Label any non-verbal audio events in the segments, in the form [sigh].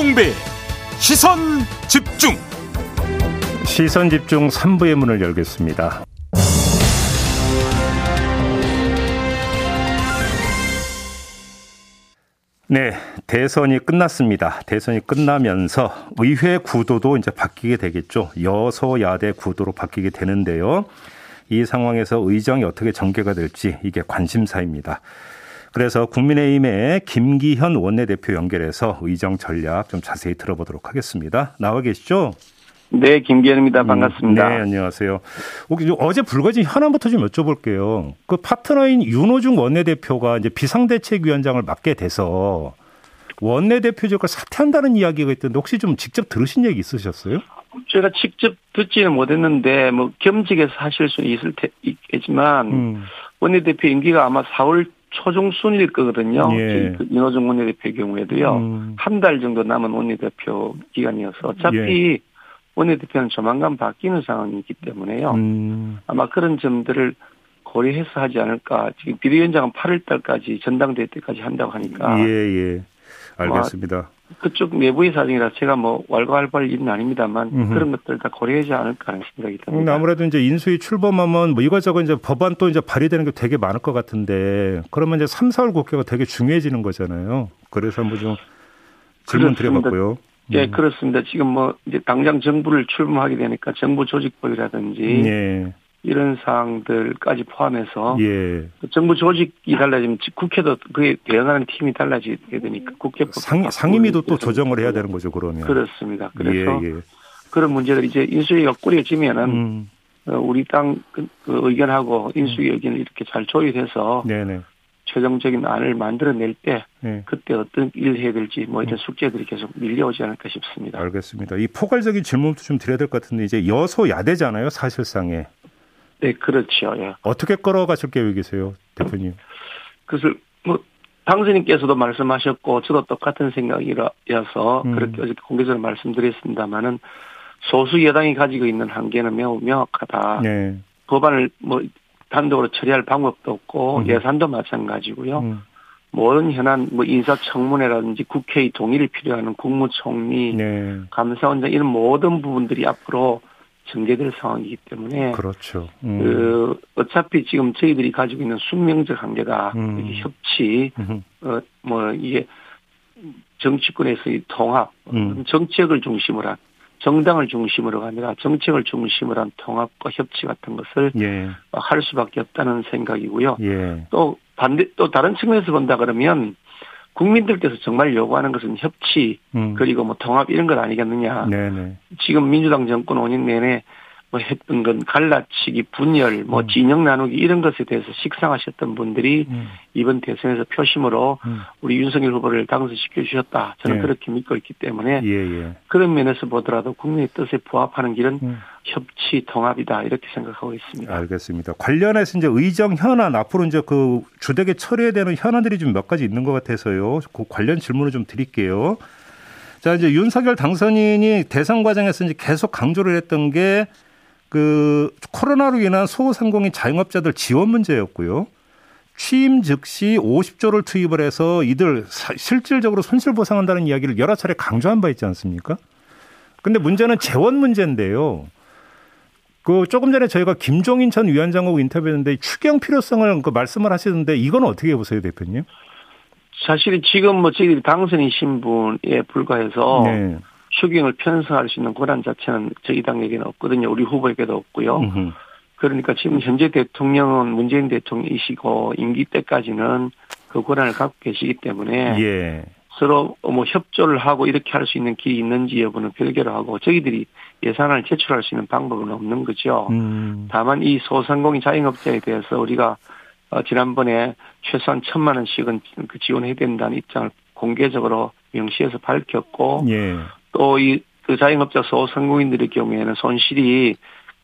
김종배 시선 집중 시선 집중 3부의 문을 열겠습니다. 네, 대선이 끝났습니다. 대선이 끝나면서 의회 구도도 이제 바뀌게 되겠죠. 여소야대 구도로 바뀌게 되는데요. 이 상황에서 의정이 어떻게 전개가 될지 이게 관심사입니다. 그래서 국민의힘의 김기현 원내대표 연결해서 의정 전략 좀 자세히 들어보도록 하겠습니다. 나와 계시죠? 네, 김기현입니다. 반갑습니다. 음, 네, 안녕하세요. 어제 불거진 현안부터 좀 여쭤볼게요. 그 파트너인 윤호중 원내대표가 이제 비상대책위원장을 맡게 돼서 원내대표직을 사퇴한다는 이야기가 있던데 혹시 좀 직접 들으신 얘기 있으셨어요? 제가 직접 듣지는 못했는데 뭐 겸직해서 하실 수는 있을 테, 있겠지만 음. 원내대표 임기가 아마 4월 초중순일 거거든요. 예. 그 윤호중 원내대표의 경우에도요. 음. 한달 정도 남은 원내대표 기간이어서 어차피 예. 원내대표는 조만간 바뀌는 상황이기 때문에요. 음. 아마 그런 점들을 고려해서 하지 않을까. 지금 비대위원장은 8월 달까지 전당대회 때까지 한다고 하니까. 예, 예. 알겠습니다. 그쪽 내부의 사정이라 제가 뭐 왈가왈부할 일은 아닙니다만 음흠. 그런 것들 다 고려하지 않을까 하는 생각이 듭니다. 아무래도 이제 인수위 출범하면 뭐 이것저것 이제 법안 또 이제 발의되는 게 되게 많을 것 같은데 그러면 이제 3, 4월 국회가 되게 중요해지는 거잖아요. 그래서 한번 좀 질문 드려봤고요. 예, 음. 그렇습니다. 지금 뭐 이제 당장 정부를 출범하게 되니까 정부 조직법이라든지 예. 이런 사항들까지 포함해서 예. 정부 조직이 달라지면 국회도 그에 대응하는 팀이 달라지게 되니까 국회법 상, 상임위도 또 조정을 해야 되는 거죠 그러면 그렇습니다. 그래서 예, 예. 그런 문제들 이제 인수위가 꾸려지면은 음. 어, 우리 당 그, 그 의견하고 인수위 음. 의견을 이렇게 잘 조율해서 네네. 최종적인 안을 만들어낼 때 네. 그때 어떤 일을 해야 될지 뭐 이런 음. 숙제들이 계속 밀려오지 않을까 싶습니다. 알겠습니다. 이 포괄적인 질문도 좀 드려야 될 것 같은데 이제 여소야대잖아요 사실상에. 네, 그렇죠. 예. 어떻게 끌어가실 계획이세요, 대표님? 그래서 뭐 당선인께서도 말씀하셨고 저도 똑같은 생각이라서 음. 그렇게 어제 공개적으로 말씀드렸습니다만은 소수 여당이 가지고 있는 한계는 매우 명확하다. 네. 법안을 뭐 단독으로 처리할 방법도 없고 음. 예산도 마찬가지고요. 음. 모든 현안 뭐 인사청문회라든지 국회의 동의를 필요하는 국무총리, 네. 감사원장 이런 모든 부분들이 앞으로 전개될 상황이기 때문에 그렇죠. 음. 그 어차피 지금 저희들이 가지고 있는 숙명적 한계가 음. 협치, 어뭐 이게 정치권에서의 통합, 음. 정책을 중심으로 한 정당을 중심으로 아니라 정책을 중심으로 한 통합과 협치 같은 것을 예. 할 수밖에 없다는 생각이고요. 예. 또 반대 또 다른 측면에서 본다 그러면 국민들께서 정말 요구하는 것은 협치 음. 그리고 뭐 통합 이런 것 아니겠느냐. 네네. 지금 민주당 정권 5년 내내 뭐 했던 건 갈라치기, 분열, 뭐 음. 진영 나누기 이런 것에 대해서 식상하셨던 분들이 음. 이번 대선에서 표심으로 음. 우리 윤석열 후보를 당선시켜 주셨다. 저는 예. 그렇게 믿고 있기 때문에 예, 예. 그런 면에서 보더라도 국민의 뜻에 부합하는 길은 음. 협치 통합이다 이렇게 생각하고 있습니다. 알겠습니다. 관련해서 이제 의정 현안 앞으로 이제 그 주택에 처리해야 되는 현안들이 좀 몇 가지 있는 것 같아서요. 그 관련 질문을 좀 드릴게요. 자 이제 윤석열 당선인이 대선 과정에서 이제 계속 강조를 했던 게 그 코로나로 인한 소상공인 자영업자들 지원 문제였고요. 취임 즉시 50조를 투입을 해서 이들 실질적으로 손실 보상한다는 이야기를 여러 차례 강조한 바 있지 않습니까? 근데 문제는 재원 문제인데요. 그 조금 전에 저희가 김종인 전 위원장하고 인터뷰했는데 추경 필요성을 그 말씀을 하시는데 이건 어떻게 보세요, 대표님? 사실 지금 뭐 저희들이 당선인 신분에 불과해서 네. 추경을 편성할 수 있는 권한 자체는 저희 당에게는 없거든요. 우리 후보에게도 없고요. 음흠. 그러니까 지금 현재 대통령은 문재인 대통령이시고 임기 때까지는 그 권한을 갖고 계시기 때문에 예. 서로 뭐 협조를 하고 이렇게 할 수 있는 길이 있는지 여부는 별개로 하고 저희들이 예산을 제출할 수 있는 방법은 없는 거죠. 음. 다만 이 소상공인 자영업자에 대해서 우리가 어, 지난번에 최소한 천만 원씩은 그 지원해야 된다는 입장을 공개적으로 명시해서 밝혔고 예. 또 이 그 자영업자 소상공인들의 경우에는 손실이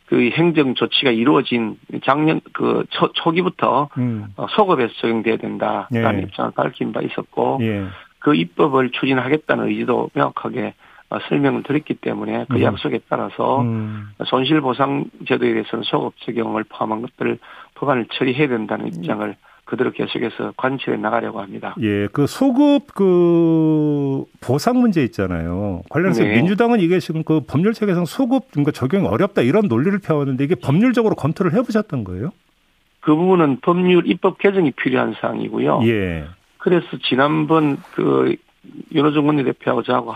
그 행정 조치가 이루어진 작년 그 초, 초기부터 음. 어, 소급에서 적용돼야 된다라는 예. 입장을 밝힌 바 있었고 예. 그 입법을 추진하겠다는 의지도 명확하게 어, 설명을 드렸기 때문에 그 음. 약속에 따라서 음. 손실보상 제도에 대해서는 소급 적용을 포함한 것들을 법안을 처리해야 된다는 입장을 그대로 계속해서 관찰해 나가려고 합니다. 예, 그 소급 그 보상 문제 있잖아요. 관련해서 네. 민주당은 이게 지금 그 법률책에서 소급 그러니까 적용이 어렵다 이런 논리를 펴왔는데 이게 법률적으로 검토를 해보셨던 거예요? 그 부분은 법률 입법 개정이 필요한 사항이고요. 예. 그래서 지난번 그 윤호중 원내대표하고 저하고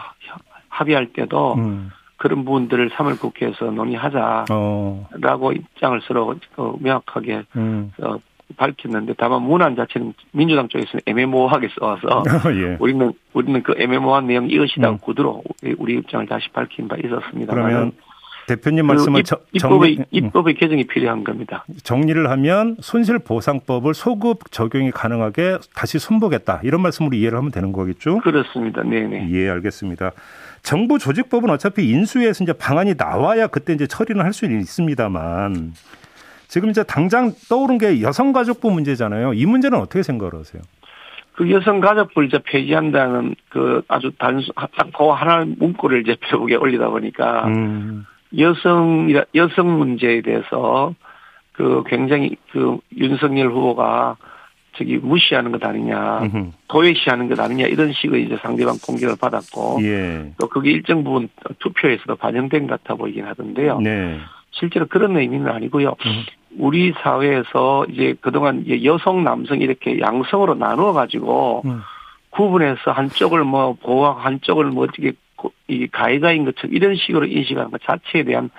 합의할 때도 음. 그런 부분들을 3월 국회에서 논의하자라고 어. 입장을 서로 그 명확하게 음. 어, 밝혔는데 다만 문안 자체는 민주당 쪽에서는 애매모호하게 써와서 [laughs] 예. 우리는 우리는 그 애매모호한 내용 이것이다 음. 구두로 우리 입장을 다시 밝힌 바 있었습니다. 그러면 대표님 말씀은 그 입, 법의 음. 입법의 개정이 필요한 겁니다. 정리를 하면 손실보상법을 소급 적용이 가능하게 다시 손보겠다 이런 말씀으로 이해를 하면 되는 거겠죠? 그렇습니다. 네네. 예, 알겠습니다. 정부 조직법은 어차피 인수위에서 이제 방안이 나와야 그때 이제 처리는 할 수 있습니다만 지금 이제 당장 떠오른 게 여성가족부 문제잖아요. 이 문제는 어떻게 생각을 하세요? 그 여성가족부를 이제 폐지한다는 그 아주 단순, 딱그 하나 문구를 이제 펴보게 올리다 보니까 음. 여성, 여성 문제에 대해서 그 굉장히 그 윤석열 후보가 저기 무시하는 것 아니냐, 도외시하는 것 아니냐 이런 식의 이제 상대방 공격을 받았고 예. 또 그게 일정 부분 투표에서도 반영된 것 같아 보이긴 하던데요. 네. 실제로 그런 의미는 아니고요. 음. 우리 사회에서 이제 그동안 여성, 남성 이렇게 양성으로 나누어 가지고 음. 구분해서 한쪽을 뭐 보호하고 한쪽을 뭐 어떻게 이 가해자인 것처럼 이런 식으로 인식하는 것 자체에 대한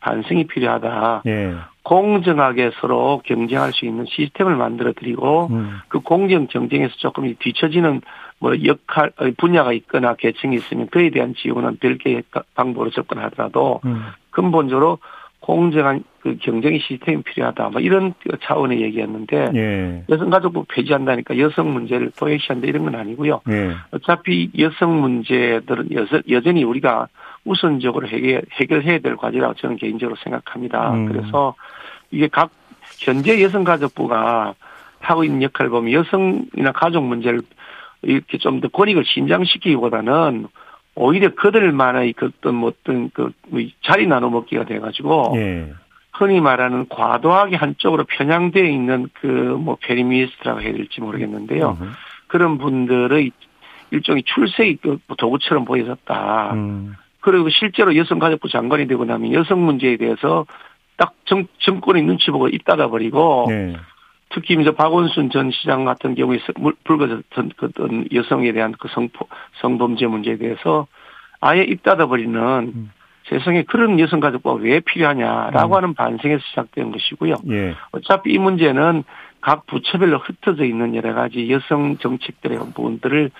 반성이 필요하다. 예. 공정하게 서로 경쟁할 수 있는 시스템을 만들어 드리고 음. 그 공정 경쟁에서 조금 뒤처지는 뭐 역할 어, 분야가 있거나 계층이 있으면 그에 대한 지원은 별개의 방법으로 접근하더라도 음. 근본적으로 공정한 그 경쟁의 시스템이 필요하다. 뭐 이런 차원의 얘기였는데 예. 여성가족부 폐지한다니까 여성 문제를 도외시한다 이런 건 아니고요. 예. 어차피 여성 문제들은 여전히 우리가 우선적으로 해결, 해결해야 될 과제라고 저는 개인적으로 생각합니다. 음. 그래서 이게 각 현재 여성가족부가 하고 있는 역할을 보면 여성이나 가족 문제를 이렇게 좀 더 권익을 신장시키기보다는 오히려 그들만의 그 어떤 뭐 어떤 그뭐 자리 나눠 먹기가 돼가지고 예. 흔히 말하는 과도하게 한쪽으로 편향되어 있는 그 뭐 페리미니스트라고 해야 될지 모르겠는데요. 음. 그런 분들의 일종의 출세의 그 도구처럼 보여졌다. 음. 그리고 실제로 여성가족부 장관이 되고 나면 여성 문제에 대해서 딱 정, 정권의 눈치 보고 입 닫아버리고 네. 특히 이제 박원순 전 시장 같은 경우에 불거졌던 그 여성에 대한 그 성포, 성범죄 문제에 대해서 아예 입 닫아버리는 음. 세상에 그런 여성가족부가 왜 필요하냐라고 음. 하는 반성에서 시작된 것이고요. 예. 어차피 이 문제는 각 부처별로 흩어져 있는 여러 가지 여성 정책들의 부분들을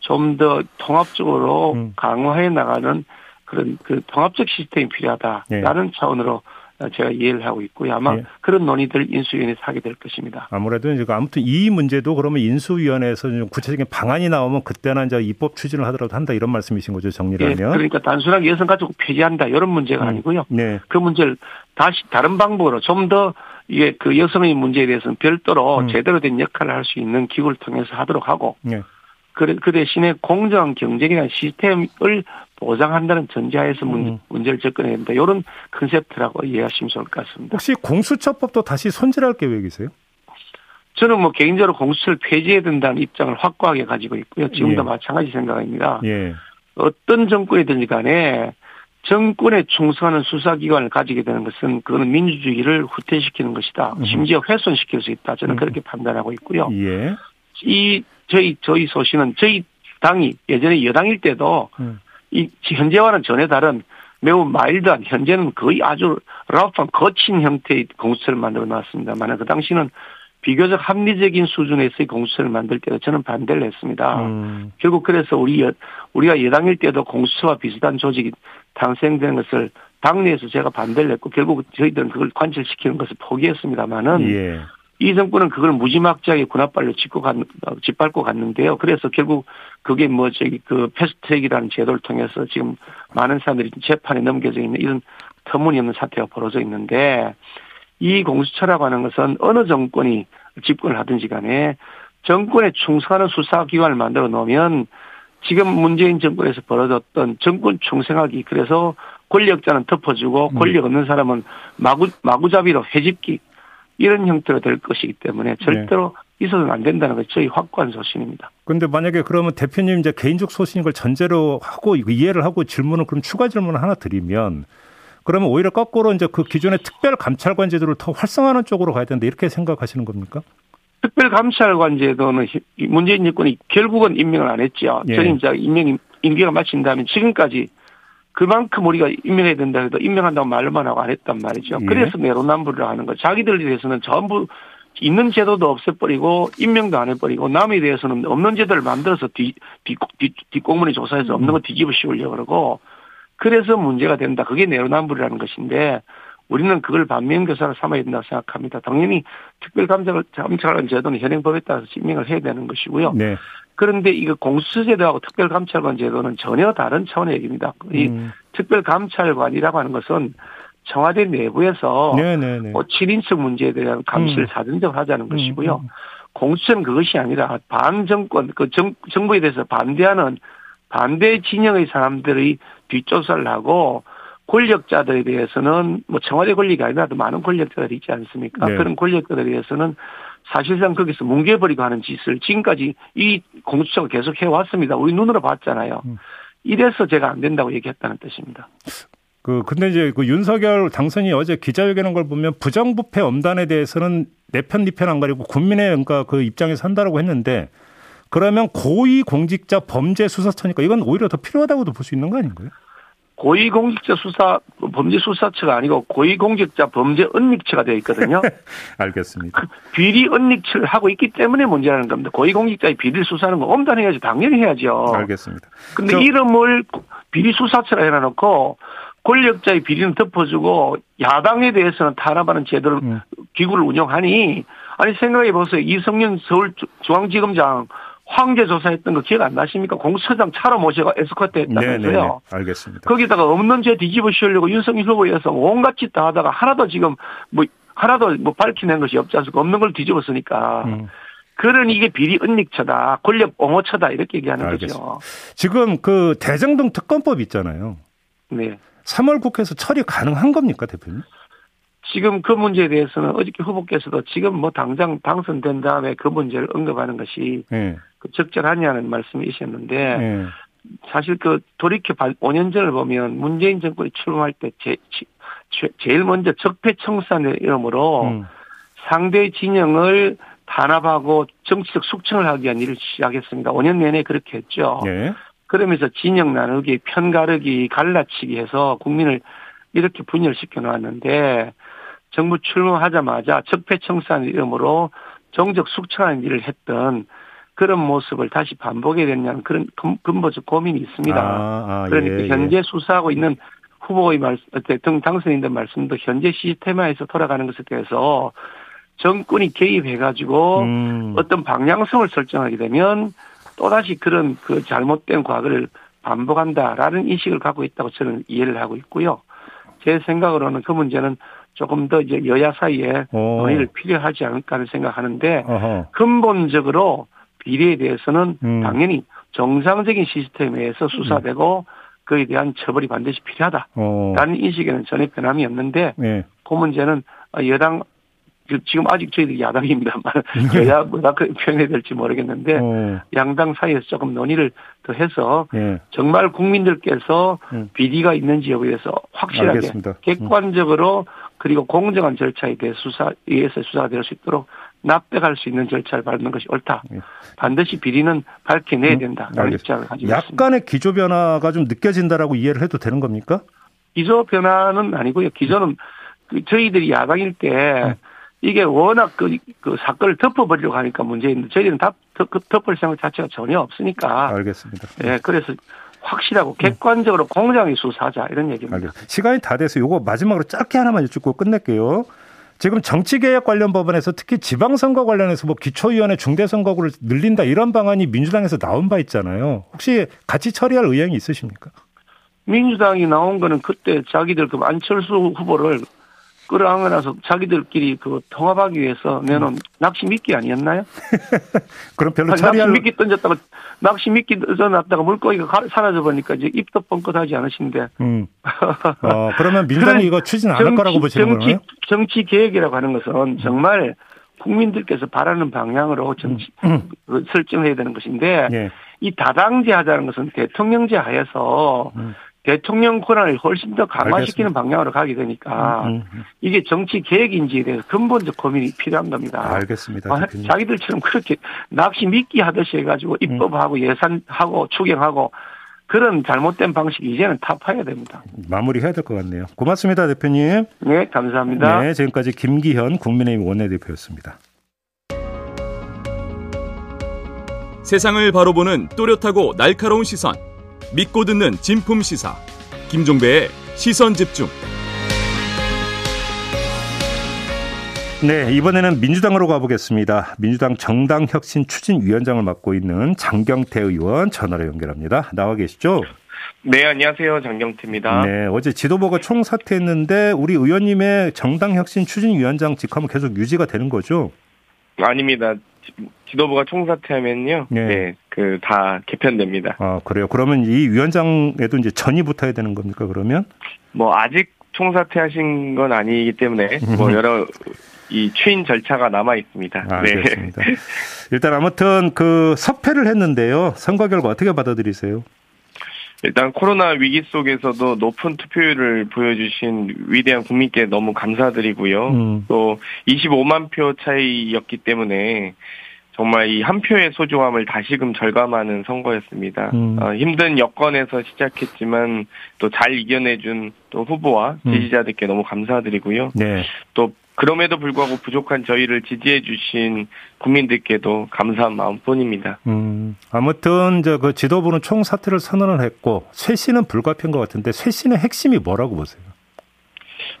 좀 더 통합적으로 음. 강화해 나가는 그런 그 통합적 시스템이 필요하다라는 예. 차원으로 제가 이해를 하고 있고요. 아마 예. 그런 논의들 인수위원회에서 하게 될 것입니다. 아무래도 이제 아무튼 이 문제도 그러면 인수위원회에서 좀 구체적인 방안이 나오면 그때나 이제 입법 추진을 하더라도 한다 이런 말씀이신 거죠 정리를 예. 하면. 그러니까 단순하게 여성가족 폐지한다 이런 문제가 음. 아니고요. 네. 그 문제를 다시 다른 방법으로 좀 더 이게 그 여성의 문제에 대해서는 별도로 음. 제대로 된 역할을 할 수 있는 기구를 통해서 하도록 하고. 네. 그, 그 대신에 공정한 경쟁이라는 시스템을 보장한다는 전제하에서 문, 음. 문제를 접근해야 된다. 이런 컨셉트라고 이해하시면 좋을 것 같습니다. 혹시 공수처법도 다시 손질할 계획이세요? 저는 뭐 개인적으로 공수처를 폐지해야 된다는 입장을 확고하게 가지고 있고요. 지금도 예. 마찬가지 생각입니다. 예. 어떤 정권이든지 간에 정권에 충성하는 수사기관을 가지게 되는 것은 그거는 민주주의를 후퇴시키는 것이다. 음. 심지어 훼손시킬 수 있다. 저는 음. 그렇게 판단하고 있고요. 예. 이 저희 저희 소신은 저희 당이 예전에 여당일 때도 음. 이 현재와는 전혀 다른 매우 마일드한 현재는 거의 아주 라프한 거친 형태의 공수처를 만들어 놨습니다만 그 당시는 비교적 합리적인 수준에서의 공수처를 만들 때도 저는 반대를 했습니다. 음. 결국 그래서 우리 여, 우리가 여당일 때도 공수처와 비슷한 조직이 탄생된 것을 당내에서 제가 반대를 했고 결국 저희들은 그걸 관철시키는 것을 포기했습니다만은 예. 이 정부는 그걸 무지막지하게 군합발로 짚고 갔, 짓밟고 갔는데요. 그래서 결국 그게 뭐 저기 그 패스트트랙이라는 제도를 통해서 지금 많은 사람들이 재판에 넘겨져 있는 이런 터무니없는 사태가 벌어져 있는데 이 공수처라고 하는 것은 어느 정권이 집권을 하든지 간에 정권에 충성하는 수사기관을 만들어 놓으면 지금 문재인 정권에서 벌어졌던 정권 충성하기 그래서 권력자는 덮어주고 음. 권력 없는 사람은 마구 마구잡이로 해집기 이런 형태로 될 것이기 때문에 절대로 네. 있어서는 안 된다는 것이 저희 확고한 소신입니다. 그런데 만약에 그러면 대표님 이제 개인적 소신인 걸 전제로 하고 이해를 하고 질문을 그럼 추가 질문을 하나 드리면 그러면 오히려 거꾸로 이제 그 기존의 특별 감찰관 제도를 더 활성화하는 쪽으로 가야 된다 이렇게 생각하시는 겁니까? 특별 감찰관 제도는 문재인 정권이 결국은 임명을 안 했죠. 예. 전임자 임명 임기가 마친 다음에 지금까지 그만큼 우리가 임명해야 된다 해도 임명한다고 말만 하고 안 했단 말이죠. 예. 그래서 내로남불을 하는 거. 자기들에 대해서는 전부 있는 제도도 없애버리고 임명도 안 해버리고 남에 대해서는 없는 제도를 만들어서 뒤, 뒤, 뒤, 뒷공문에 조사해서 없는 거 뒤집어 씌우려고 그러고 그래서 문제가 된다. 그게 내로남불이라는 것인데 우리는 그걸 반면교사를 삼아야 된다고 생각합니다. 당연히 특별감찰을 감찰관 제도는 현행법에 따라서 임명을 해야 되는 것이고요. 네. 그런데 이거 공수처제도하고 특별감찰관 제도는 전혀 다른 차원의 얘기입니다. 이 음. 특별감찰관이라고 하는 것은 청와대 내부에서 네네네. 네, 네. 뭐 7인석 문제에 대한 감시를 음. 사전적으로 하자는 음. 것이고요. 음. 공수처는 그것이 아니라 반정권, 그 정, 정부에 대해서 반대하는 반대 진영의 사람들의 뒷조사를 하고 권력자들에 대해서는 뭐 청와대 권력이 아니라도 많은 권력자들이 있지 않습니까? 네. 그런 권력자들에 대해서는 사실상 거기서 뭉개버리고 하는 짓을 지금까지 이 공수처가 계속 해왔습니다. 우리 눈으로 봤잖아요. 음. 이래서 제가 안 된다고 얘기했다는 뜻입니다. 그 근데 이제 그 윤석열 당선이 어제 기자회견한 걸 보면 부정부패 엄단에 대해서는 내편 니편 안 가리고 국민의 그러니까 그 입장에 선다라고 했는데 그러면 고위 공직자 범죄 수사처니까 이건 오히려 더 필요하다고도 볼 수 있는 거 아닌가요? 고위공직자 수사 범죄 수사처가 아니고 고위공직자 범죄 은닉처가 되어 있거든요. [laughs] 알겠습니다. 그 비리 은닉처를 하고 있기 때문에 문제라는 겁니다. 고위공직자의 비리 수사하는 거 엄단해야죠. 당연히 해야죠. 알겠습니다. 근데 저... 이름을 비리 수사처라 해놔놓고 권력자의 비리는 덮어주고 야당에 대해서는 탄압하는 제도를 음. 기구를 운영하니 아니 생각해 보세요. 이성윤 서울중앙지검장 황제 조사했던 거 기억 안 나십니까? 공수처장 차로 모셔가 에스코트 했다면서요. 네네 네, 네. 알겠습니다. 거기다가 없는 죄 뒤집어 씌우려고 윤석열 후보에서 온갖 짓 다 하다가 하나도 지금 뭐 하나도 뭐 밝혀낸 것이 없지 않습니까? 없는 걸 뒤집었으니까. 음. 그런 이게 비리 은닉처다, 권력 옹호처다 이렇게 얘기하는 알겠습니다. 거죠. 지금 그 대장동 특검법 있잖아요. 네. 3월 국회에서 처리 가능한 겁니까, 대표님? 지금 그 문제에 대해서는 어저께 후보께서도 지금 뭐 당장 당선된 다음에 그 문제를 언급하는 것이 네. 그 적절하냐는 말씀이셨는데 네. 사실 그 돌이켜 5년 전을 보면 문재인 정권이 출범할 때 제, 제 일 먼저 적폐청산의 이름으로 음. 상대 진영을 단합하고 정치적 숙청을 하기 위한 일을 시작했습니다. 5년 내내 그렇게 했죠. 네. 그러면서 진영 나누기, 편 가르기, 갈라치기 해서 국민을 이렇게 분열시켜 놓았는데 정부 출범하자마자 적폐청산 이름으로 정적 숙청하는 일을 했던 그런 모습을 다시 반복해야 되냐는 그런 근본적 고민이 있습니다. 아, 아, 그러니까 예, 현재 예. 수사하고 있는 후보의 말씀, 대통령 당선인들 말씀도 현재 시스템화에서 돌아가는 것에 대해서 정권이 개입해가지고 음. 어떤 방향성을 설정하게 되면 또다시 그런 그 잘못된 과거를 반복한다라는 인식을 갖고 있다고 저는 이해를 하고 있고요. 제 생각으로는 그 문제는 조금 더 이제 여야 사이에 논의를 필요하지 않을까 하는 생각하는데 어허. 근본적으로 비리에 대해서는 음. 당연히 정상적인 시스템에서 수사되고 음. 그에 대한 처벌이 반드시 필요하다라는 어. 인식에는 전혀 변함이 없는데 네. 그 문제는 여당 지금 아직 저희들이 야당입니다만 [laughs] 여야 뭐라 그 표현해야 될지 모르겠는데 어. 양당 사이에서 조금 논의를 더 해서 네. 정말 국민들께서 음. 비리가 있는지 여부에 대해서 확실하게 알겠습니다. 객관적으로 그리고 공정한 절차에 대해 수사 의해서 수사가 될 수 있도록 납득할 수 있는 절차를 밟는 것이 옳다. 예. 반드시 비리는 밝혀내야 음, 된다. 음, 입장을 가지고 약간의 있습니다. 기조 변화가 좀 느껴진다라고 이해를 해도 되는 겁니까? 기조 변화는 아니고요. 기조는 그 저희들이 야당일 때 음. 이게 워낙 그, 그 사건을 덮어버리려고 하니까 문제인데 저희는 다 덮, 덮을 생각 자체가 전혀 없으니까. 알겠습니다. 예, 그래서 확실하고 객관적으로 공정하게 수사하자 이런 얘기입니다. 알겠습니다. 시간이 다 돼서 요거 마지막으로 짧게 하나만 여쭙고 끝낼게요. 지금 정치개혁 관련 법안에서 특히 지방선거 관련해서 뭐 기초위원회 중대선거구를 늘린다 이런 방안이 민주당에서 나온 바 있잖아요. 혹시 같이 처리할 의향이 있으십니까? 민주당이 나온 거는 그때 자기들 그 안철수 후보를 끌어안아서 자기들끼리 그 통합하기 위해서 내놓은 음. 낚시 미끼 아니었나요? [laughs] 그럼 별로 처리할... 낚시 미끼 던졌다가 낚시 미끼 던져놨다가 물고기가 사라져 버리니까 이제 입도 뻥끗하지 않으신데. 음. [laughs] 어, 그러면 민주당이 이거 추진 안할 거라고 보시는 정치, 거예요? 정치 개혁이라고 하는 것은 정말 국민들께서 바라는 방향으로 정치 음. 그 설정해야 되는 것인데 네. 이 다당제 하자는 것은 대통령제 하에서 음. 대통령 권한을 훨씬 더 강화시키는 알겠습니다. 방향으로 가게 되니까 음, 음, 이게 정치 계획인지에 대해서 근본적 고민이 필요한 겁니다. 알겠습니다. 아, 자기들처럼 그렇게 낚시 미끼 하듯이 해가지고 입법하고 예산하고 추경하고 그런 잘못된 방식 이제는 타파해야 됩니다. 마무리해야 될 것 같네요. 고맙습니다, 대표님. 네, 감사합니다. 네, 지금까지 김기현 국민의힘 원내대표였습니다. 세상을 바로 보는 또렷하고 날카로운 시선. 믿고 듣는 진품 시사. 김종배의 시선 집중. 네, 이번에는 민주당으로 가보겠습니다. 민주당 정당혁신 추진위원장을 맡고 있는 장경태 의원 전화로 연결합니다. 나와 계시죠? 네, 안녕하세요. 장경태입니다. 네, 어제 지도부가 총사퇴했는데 우리 의원님의 정당혁신 추진위원장 직함은 계속 유지가 되는 거죠? 아닙니다. 지도부가 총사퇴하면요. 네. 네그 다 개편됩니다. 아, 그래요. 그러면 이 위원장에도 이제 전이 붙어야 되는 겁니까, 그러면? 뭐 아직 총사퇴하신 건 아니기 때문에 뭐 여러 이 추인 절차가 남아 있습니다. 아, 네. 알겠습니다. 일단 아무튼 그 석패를 했는데요. 선거 결과 어떻게 받아들이세요? 일단 코로나 위기 속에서도 높은 투표율을 보여주신 위대한 국민께 너무 감사드리고요. 음. 또 25만 표 차이였기 때문에 정말 이 한 표의 소중함을 다시금 절감하는 선거였습니다. 음. 어, 힘든 여건에서 시작했지만 또 잘 이겨내준 또 후보와 음. 지지자들께 음. 너무 감사드리고요. 네. 또 그럼에도 불구하고 부족한 저희를 지지해 주신 국민들께도 감사한 마음뿐입니다. 음, 아무튼 저 그 지도부는 총 사퇴를 선언을 했고 쇄신은 불가피한 것 같은데 쇄신의 핵심이 뭐라고 보세요?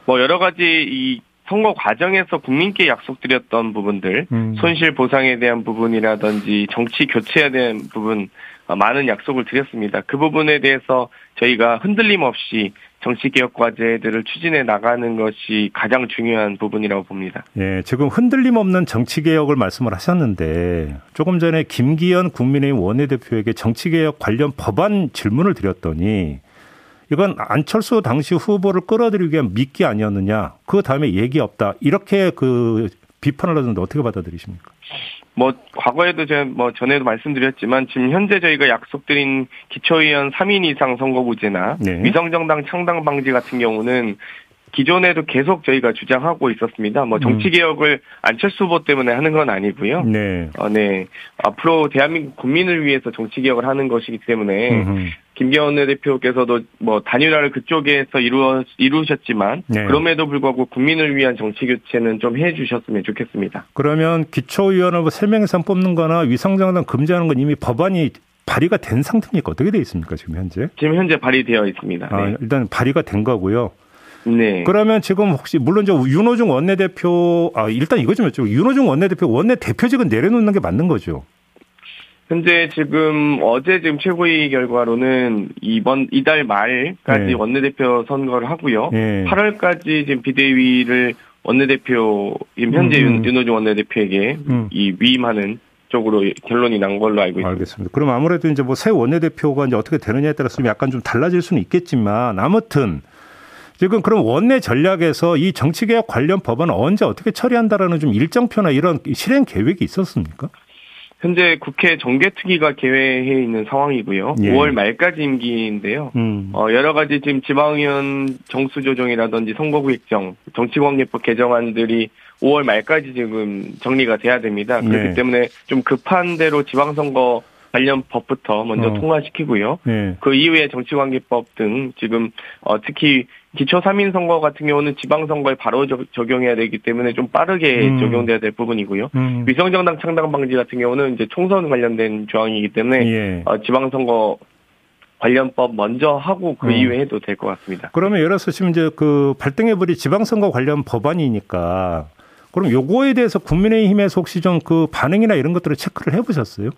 뭐 여러 가지 이 선거 과정에서 국민께 약속드렸던 부분들, 음. 손실 보상에 대한 부분이라든지 정치 교체에 대한 부분 많은 약속을 드렸습니다. 그 부분에 대해서 저희가 흔들림 없이 정치개혁 과제들을 추진해 나가는 것이 가장 중요한 부분이라고 봅니다. 예, 지금 흔들림 없는 정치개혁을 말씀을 하셨는데 조금 전에 김기현 국민의힘 원내대표에게 정치개혁 관련 법안 질문을 드렸더니 이건 안철수 당시 후보를 끌어들이기 위한 미끼 아니었느냐. 그 다음에 얘기 없다. 이렇게 그 비판을 하던데 어떻게 받아들이십니까? 뭐 과거에도 제가 뭐 전에도 말씀드렸지만 지금 현재 저희가 약속드린 기초의원 3인 이상 선거구제나 네. 위성정당 창당 방지 같은 경우는 기존에도 계속 저희가 주장하고 있었습니다. 뭐 정치 음. 개혁을 안철수 후보 때문에 하는 건 아니고요. 네. 어, 네. 앞으로 대한민국 국민을 위해서 정치 개혁을 하는 것이기 때문에 음흠. 김기현 대표께서도 뭐 단일화를 그쪽에서 이루어 이루셨지만 네. 그럼에도 불구하고 국민을 위한 정치 교체는 좀 해주셨으면 좋겠습니다. 그러면 기초의원을 3명 이상 뽑는거나 위성정당 금지하는 건 이미 법안이 발의가 된 상태입니까? 어떻게 되어 있습니까? 지금 현재? 지금 현재 발의되어 있습니다. 아, 네. 일단 발의가 된 거고요. 네. 그러면 지금 혹시 물론 저 윤호중 원내대표 아 일단 이거 좀 여쭤 윤호중 원내대표 원내 대표직은 내려놓는 게 맞는 거죠? 현재 지금 어제 지금 최고위 결과로는 이번 이달 말까지 네. 원내대표 선거를 하고요. 네. 8월까지 지금 비대위를 원내대표 지금 현재 음. 윤호중 원내대표에게 음. 이 위임하는 쪽으로 결론이 난 걸로 알고 있습니다. 알겠습니다. 그럼 아무래도 이제 뭐 새 원내대표가 이제 어떻게 되느냐에 따라서 좀 약간 좀 달라질 수는 있겠지만 아무튼 지금 그럼 원내 전략에서 이 정치개혁 관련 법안은 언제 어떻게 처리한다라는 좀 일정표나 이런 실행 계획이 있었습니까? 현재 국회 정개특위가 개회해 있는 상황이고요. 예. 5월 말까지 임기인데요. 음. 어, 여러 가지 지금 지방의원 정수 조정이라든지 선거구획정, 정치관계법 개정안들이 5월 말까지 지금 정리가 돼야 됩니다. 그렇기 네. 때문에 좀 급한 대로 지방선거 관련 법부터 먼저 어. 통과시키고요. 네. 그 이후에 정치관계법 등 지금 어, 특히 기초 3인 선거 같은 경우는 지방선거에 바로 적용해야 되기 때문에 좀 빠르게 음. 적용돼야 될 부분이고요. 음. 위성정당 창당 방지 같은 경우는 이제 총선 관련된 조항이기 때문에 예. 어, 지방선거 관련법 먼저 하고 그 음. 이후에 해도 될 것 같습니다. 그러면 예를 들어서 지금 이제 그 발등해버리 지방선거 관련 법안이니까 그럼 요거에 대해서 국민의힘에서 혹시 좀 그 반응이나 이런 것들을 체크를 해보셨어요?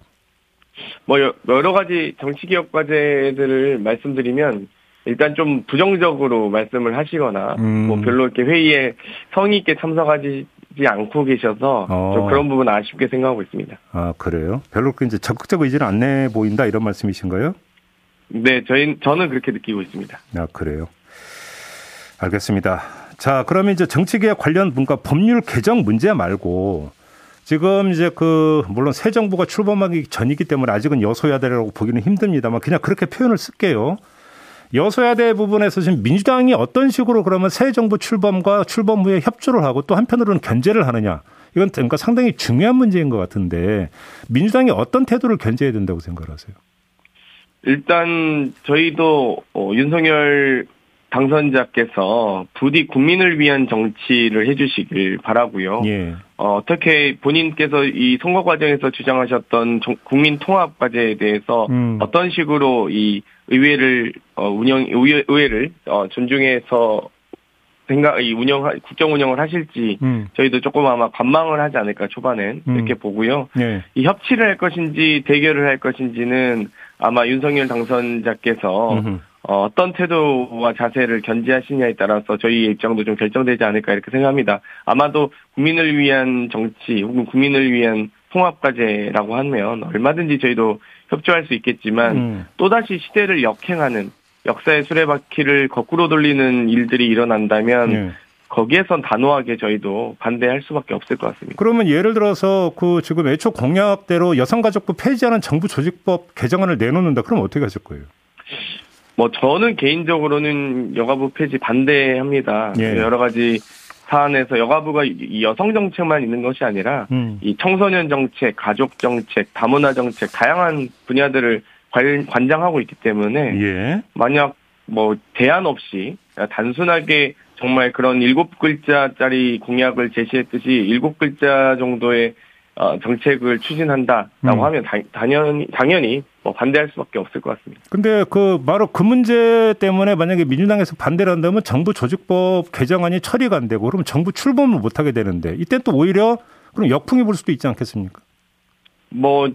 뭐 여러 가지 정치 개혁 과제들을 말씀드리면 일단 좀 부정적으로 말씀을 하시거나 음. 뭐 별로 이렇게 회의에 성의 있게 참석하지 않고 계셔서 어. 좀 그런 부분 아쉽게 생각하고 있습니다. 아 그래요? 별로 이제 적극적 의지를 안내 보인다 이런 말씀이신가요? 네, 저희 저는 그렇게 느끼고 있습니다. 아 그래요? 알겠습니다. 자, 그러면 이제 정치개혁 관련 문과 법률 개정 문제 말고 지금 이제 그 물론 새 정부가 출범하기 전이기 때문에 아직은 여소야대라고 보기는 힘듭니다만 그냥 그렇게 표현을 쓸게요. 여소야대 부분에서 지금 민주당이 어떤 식으로 그러면 새 정부 출범과 출범 후에 협조를 하고 또 한편으로는 견제를 하느냐. 이건 그러니까 상당히 중요한 문제인 것 같은데 민주당이 어떤 태도를 견제해야 된다고 생각하세요? 일단 저희도 어, 윤석열 당선자께서 부디 국민을 위한 정치를 해주시길 바라고요. 예. 어, 어떻게 본인께서 이 선거 과정에서 주장하셨던 정, 국민 통합 과제에 대해서 음. 어떤 식으로 이 의회를 어, 운영 의회, 의회 를 어, 존중해서 생각 이 운영 국정 운영을 하실지 음. 저희도 조금 아마 관망을 하지 않을까 초반엔 음. 이렇게 보고요. 네. 이 협치를 할 것인지 대결을 할 것인지는 아마 윤석열 당선자께서 음흠. 어, 어떤 태도와 자세를 견지하시냐에 따라서 저희의 입장도 좀 결정되지 않을까 이렇게 생각합니다. 아마도 국민을 위한 정치 혹은 국민을 위한 통합과제라고 하면 얼마든지 저희도 협조할 수 있겠지만 음. 또다시 시대를 역행하는 역사의 수레바퀴를 거꾸로 돌리는 일들이 일어난다면 네. 거기에선 단호하게 저희도 반대할 수밖에 없을 것 같습니다. 그러면 예를 들어서 그 지금 애초 공약대로 여성가족부 폐지하는 정부 조직법 개정안을 내놓는다. 그럼 어떻게 하실 거예요? 뭐 저는 개인적으로는 여가부 폐지 반대합니다. 예. 여러 가지 사안에서 여가부가 여성 정책만 있는 것이 아니라 음. 이 청소년 정책, 가족 정책, 다문화 정책 다양한 분야들을 관, 장하고 있기 때문에 예. 만약 뭐 대안 없이 단순하게 정말 그런 일곱 글자짜리 공약을 제시했듯이 일곱 글자 정도의 어, 정책을 추진한다라고 음. 하면 다, 당연히 당연히 뭐 반대할 수밖에 없을 것 같습니다. 근데 그 바로 그 문제 때문에 만약에 민주당에서 반대를 한다면 정부 조직법 개정안이 처리가 안 되고 그러면 정부 출범을 못 하게 되는데 이때 또 오히려 그럼 역풍이 불 수도 있지 않겠습니까? 뭐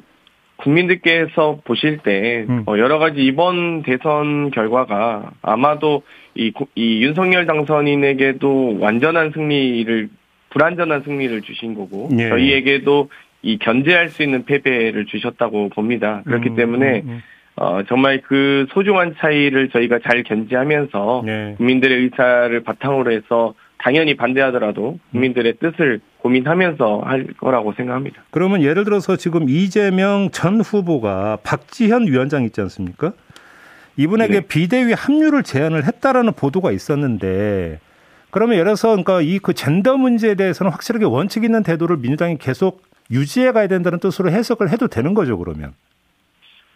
국민들께서 보실 때 음. 어, 여러 가지 이번 대선 결과가 아마도 이, 이 윤석열 당선인에게도 완전한 승리를 불완전한 승리를 주신 거고 예. 저희에게도 이 견제할 수 있는 패배를 주셨다고 봅니다. 그렇기 음, 때문에 음, 음. 어, 정말 그 소중한 차이를 저희가 잘 견제하면서 네. 국민들의 의사를 바탕으로 해서 당연히 반대하더라도 국민들의 뜻을 고민하면서 할 거라고 생각합니다. 그러면 예를 들어서 지금 이재명 전 후보가 박지현 위원장 있지 않습니까? 이분에게 네. 비대위 합류를 제안을 했다라는 보도가 있었는데 그러면 예를 들어서 그러니까 이 그 젠더 문제에 대해서는 확실하게 원칙 있는 태도를 민주당이 계속 유지해 가야 된다는 뜻으로 해석을 해도 되는 거죠, 그러면.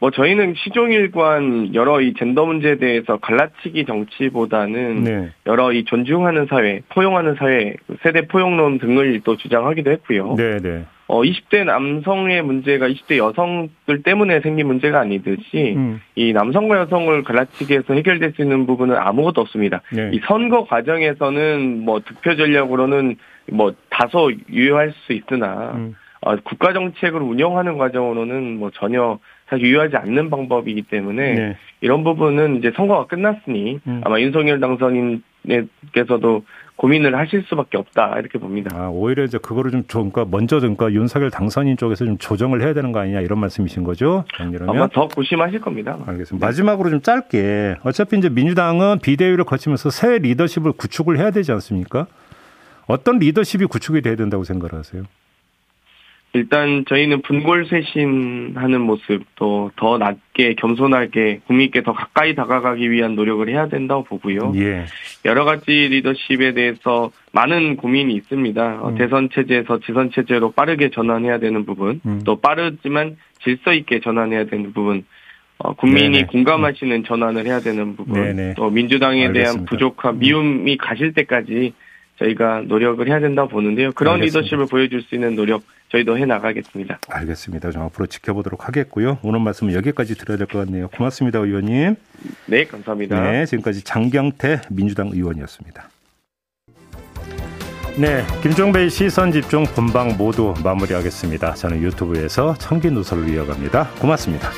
뭐 저희는 시종일관 여러 이 젠더 문제에 대해서 갈라치기 정치보다는 네. 여러 이 존중하는 사회, 포용하는 사회, 세대 포용론 등을 또 주장하기도 했고요. 네, 네. 어 20대 남성의 문제가 20대 여성들 때문에 생긴 문제가 아니듯이 음. 이 남성과 여성을 갈라치기해서 해결될 수 있는 부분은 아무것도 없습니다. 네. 이 선거 과정에서는 뭐 득표 전략으로는 뭐 다소 유효할 수 있으나 음. 어, 국가 정책을 운영하는 과정으로는 뭐 전혀 사실 유효하지 않는 방법이기 때문에 네. 이런 부분은 이제 선거가 끝났으니 음. 아마 윤석열 당선인께서도 고민을 하실 수밖에 없다 이렇게 봅니다. 아, 오히려 이제 그거를 좀 그러니까 먼저 그러니까 윤석열 당선인 쪽에서 좀 조정을 해야 되는 거 아니냐 이런 말씀이신 거죠? 정리라면 아마 더 고심하실 겁니다. 알겠습니다. 네. 마지막으로 좀 짧게 어차피 이제 민주당은 비대위를 거치면서 새 리더십을 구축을 해야 되지 않습니까? 어떤 리더십이 구축이 돼야 된다고 생각하세요? 일단 저희는 분골 쇄신하는 모습도 더 낮게 겸손하게 국민께 더 가까이 다가가기 위한 노력을 해야 된다고 보고요. 예. 여러 가지 리더십에 대해서 많은 고민이 있습니다. 어, 음. 대선 체제에서 지선 체제로 빠르게 전환해야 되는 부분, 음. 또 빠르지만 질서 있게 전환해야 되는 부분, 어, 국민이 네네. 공감하시는 전환을 해야 되는 부분, 네네. 또 민주당에 알겠습니다. 대한 부족함, 미움이 가실 때까지 저희가 노력을 해야 된다고 보는데요. 그런 알겠습니다. 리더십을 보여줄 수 있는 노력 저희도 해 나가겠습니다. 알겠습니다. 좀 앞으로 지켜보도록 하겠고요. 오늘 말씀은 여기까지 드려야 될 것 같네요. 고맙습니다, 의원님. 네, 감사합니다. 네, 지금까지 장경태 민주당 의원이었습니다. 네, 김종배의 시선 집중 본방 모두 마무리하겠습니다. 저는 유튜브에서 청기 누설을 이어갑니다. 고맙습니다.